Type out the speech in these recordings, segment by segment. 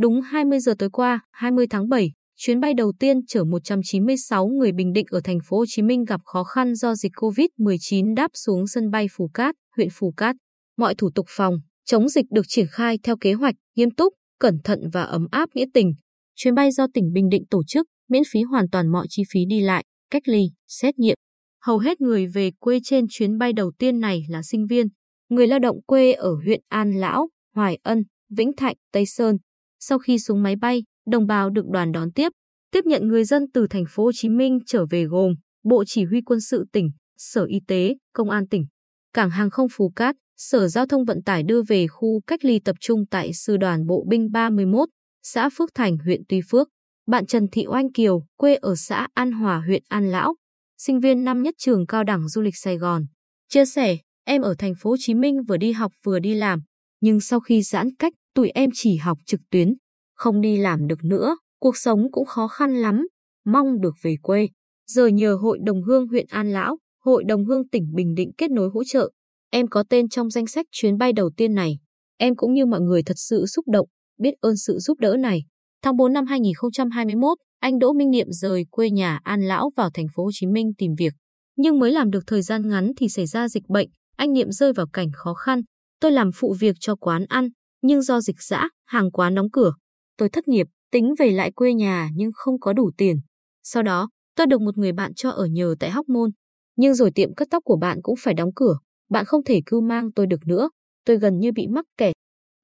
Đúng 20 giờ tối qua, 20 tháng 7, chuyến bay đầu tiên chở 196 người Bình Định ở thành phố Hồ Chí Minh gặp khó khăn do dịch COVID-19 đáp xuống sân bay Phú Cát, huyện Phú Cát. Mọi thủ tục phòng chống dịch được triển khai theo kế hoạch, nghiêm túc, cẩn thận và ấm áp nghĩa tình. Chuyến bay do tỉnh Bình Định tổ chức, miễn phí hoàn toàn mọi chi phí đi lại, cách ly, xét nghiệm. Hầu hết người về quê trên chuyến bay đầu tiên này là sinh viên, người lao động quê ở huyện An Lão, Hoài Ân, Vĩnh Thạnh, Tây Sơn. Sau khi xuống máy bay, đồng bào được đoàn đón tiếp, tiếp nhận người dân từ thành phố Hồ Chí Minh trở về gồm Bộ Chỉ huy Quân sự tỉnh, Sở Y tế, Công an tỉnh, Cảng hàng không Phú Cát, Sở Giao thông Vận tải đưa về khu cách ly tập trung tại Sư đoàn Bộ binh 31, xã Phước Thành, huyện Tuy Phước. Bạn Trần Thị Oanh Kiều, quê ở xã An Hòa, huyện An Lão, sinh viên năm nhất trường cao đẳng du lịch Sài Gòn. Chia sẻ, em ở thành phố Hồ Chí Minh vừa đi học vừa đi làm, nhưng sau khi giãn cách, tụi em chỉ học trực tuyến, không đi làm được nữa, cuộc sống cũng khó khăn lắm, mong được về quê. Giờ nhờ Hội đồng Hương huyện An Lão, Hội đồng Hương tỉnh Bình Định kết nối hỗ trợ, em có tên trong danh sách chuyến bay đầu tiên này. Em cũng như mọi người thật sự xúc động, biết ơn sự giúp đỡ này. Tháng 4 năm 2021, anh Đỗ Minh Niệm rời quê nhà An Lão vào thành phố Hồ Chí Minh tìm việc. Nhưng mới làm được thời gian ngắn thì xảy ra dịch bệnh, anh Niệm rơi vào cảnh khó khăn. Tôi làm phụ việc cho quán ăn, nhưng do dịch dã, hàng quán đóng cửa. Tôi thất nghiệp, tính về lại quê nhà nhưng không có đủ tiền. Sau đó, tôi được một người bạn cho ở nhờ tại Hóc Môn. Nhưng rồi tiệm cắt tóc của bạn cũng phải đóng cửa, bạn không thể cưu mang tôi được nữa. Tôi gần như bị mắc kẹt.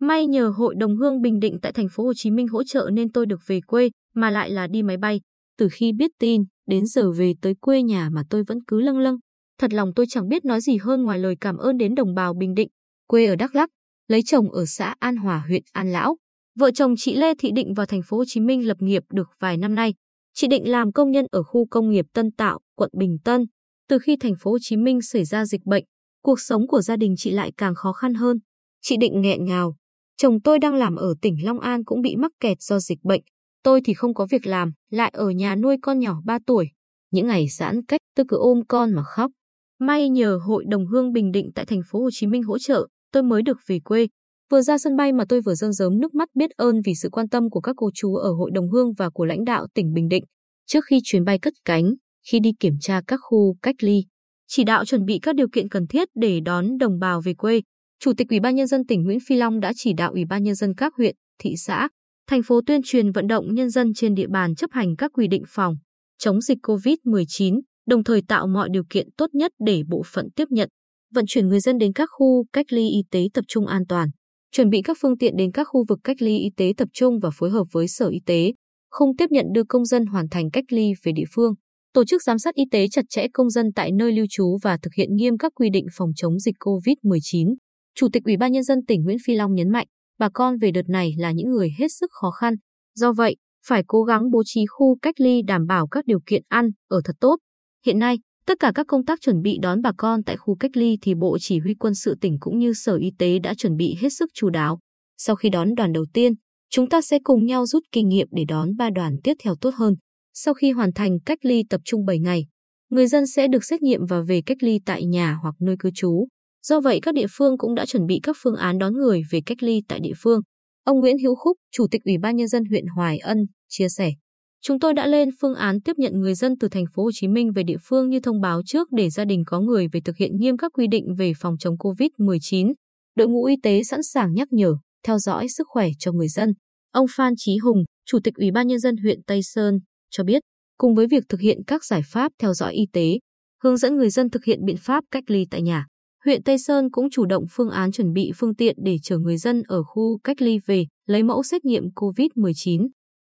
May nhờ Hội đồng Hương Bình Định tại thành phố Hồ Chí Minh hỗ trợ nên tôi được về quê, mà lại là đi máy bay. Từ khi biết tin, đến giờ về tới quê nhà mà tôi vẫn cứ lâng lâng. Thật lòng tôi chẳng biết nói gì hơn ngoài lời cảm ơn đến đồng bào Bình Định, quê ở Đắk Lắk, lấy chồng ở xã An Hòa huyện An Lão. Vợ chồng chị Lê Thị Định vào thành phố Hồ Chí Minh lập nghiệp được vài năm nay. Chị Định làm công nhân ở khu công nghiệp Tân Tạo, quận Bình Tân. Từ khi thành phố Hồ Chí Minh xảy ra dịch bệnh, cuộc sống của gia đình chị lại càng khó khăn hơn. Chị Định nghẹn ngào. Chồng tôi đang làm ở tỉnh Long An cũng bị mắc kẹt do dịch bệnh. Tôi thì không có việc làm, lại ở nhà nuôi con nhỏ 3 tuổi. Những ngày giãn cách tôi cứ ôm con mà khóc. May nhờ Hội đồng Hương Bình Định tại thành phố Hồ Chí Minh hỗ trợ, tôi mới được về quê. Vừa ra sân bay mà tôi vừa rơm rớm nước mắt biết ơn vì sự quan tâm của các cô chú ở Hội đồng Hương và của lãnh đạo tỉnh Bình Định. Trước khi chuyến bay cất cánh, khi đi kiểm tra các khu cách ly, chỉ đạo chuẩn bị các điều kiện cần thiết để đón đồng bào về quê. Chủ tịch Ủy ban nhân dân tỉnh Nguyễn Phi Long đã chỉ đạo Ủy ban nhân dân các huyện, thị xã, thành phố tuyên truyền vận động nhân dân trên địa bàn chấp hành các quy định phòng chống dịch COVID-19, đồng thời tạo mọi điều kiện tốt nhất để bộ phận tiếp nhận, vận chuyển người dân đến các khu cách ly y tế tập trung an toàn, chuẩn bị các phương tiện đến các khu vực cách ly y tế tập trung và phối hợp với Sở Y tế, không tiếp nhận đưa công dân hoàn thành cách ly về địa phương, tổ chức giám sát y tế chặt chẽ công dân tại nơi lưu trú và thực hiện nghiêm các quy định phòng chống dịch COVID-19. Chủ tịch Ủy ban nhân dân tỉnh Nguyễn Phi Long nhấn mạnh, bà con về đợt này là những người hết sức khó khăn. Do vậy, phải cố gắng bố trí khu cách ly đảm bảo các điều kiện ăn, ở thật tốt. Hiện nay, tất cả các công tác chuẩn bị đón bà con tại khu cách ly thì Bộ Chỉ huy Quân sự tỉnh cũng như Sở Y tế đã chuẩn bị hết sức chú đáo. Sau khi đón đoàn đầu tiên, chúng ta sẽ cùng nhau rút kinh nghiệm để đón ba đoàn tiếp theo tốt hơn. Sau khi hoàn thành cách ly tập trung 7 ngày, người dân sẽ được xét nghiệm và về cách ly tại nhà hoặc nơi cư trú. Do vậy, các địa phương cũng đã chuẩn bị các phương án đón người về cách ly tại địa phương. Ông Nguyễn Hữu Khúc, Chủ tịch Ủy ban nhân dân huyện Hoài Ân, chia sẻ: Chúng tôi đã lên phương án tiếp nhận người dân từ thành phố Hồ Chí Minh về địa phương như thông báo trước để gia đình có người về thực hiện nghiêm các quy định về phòng chống COVID-19. Đội ngũ y tế sẵn sàng nhắc nhở, theo dõi sức khỏe cho người dân. Ông Phan Chí Hùng, Chủ tịch Ủy ban nhân dân huyện Tây Sơn, cho biết, cùng với việc thực hiện các giải pháp theo dõi y tế, hướng dẫn người dân thực hiện biện pháp cách ly tại nhà, huyện Tây Sơn cũng chủ động phương án chuẩn bị phương tiện để chở người dân ở khu cách ly về lấy mẫu xét nghiệm COVID-19.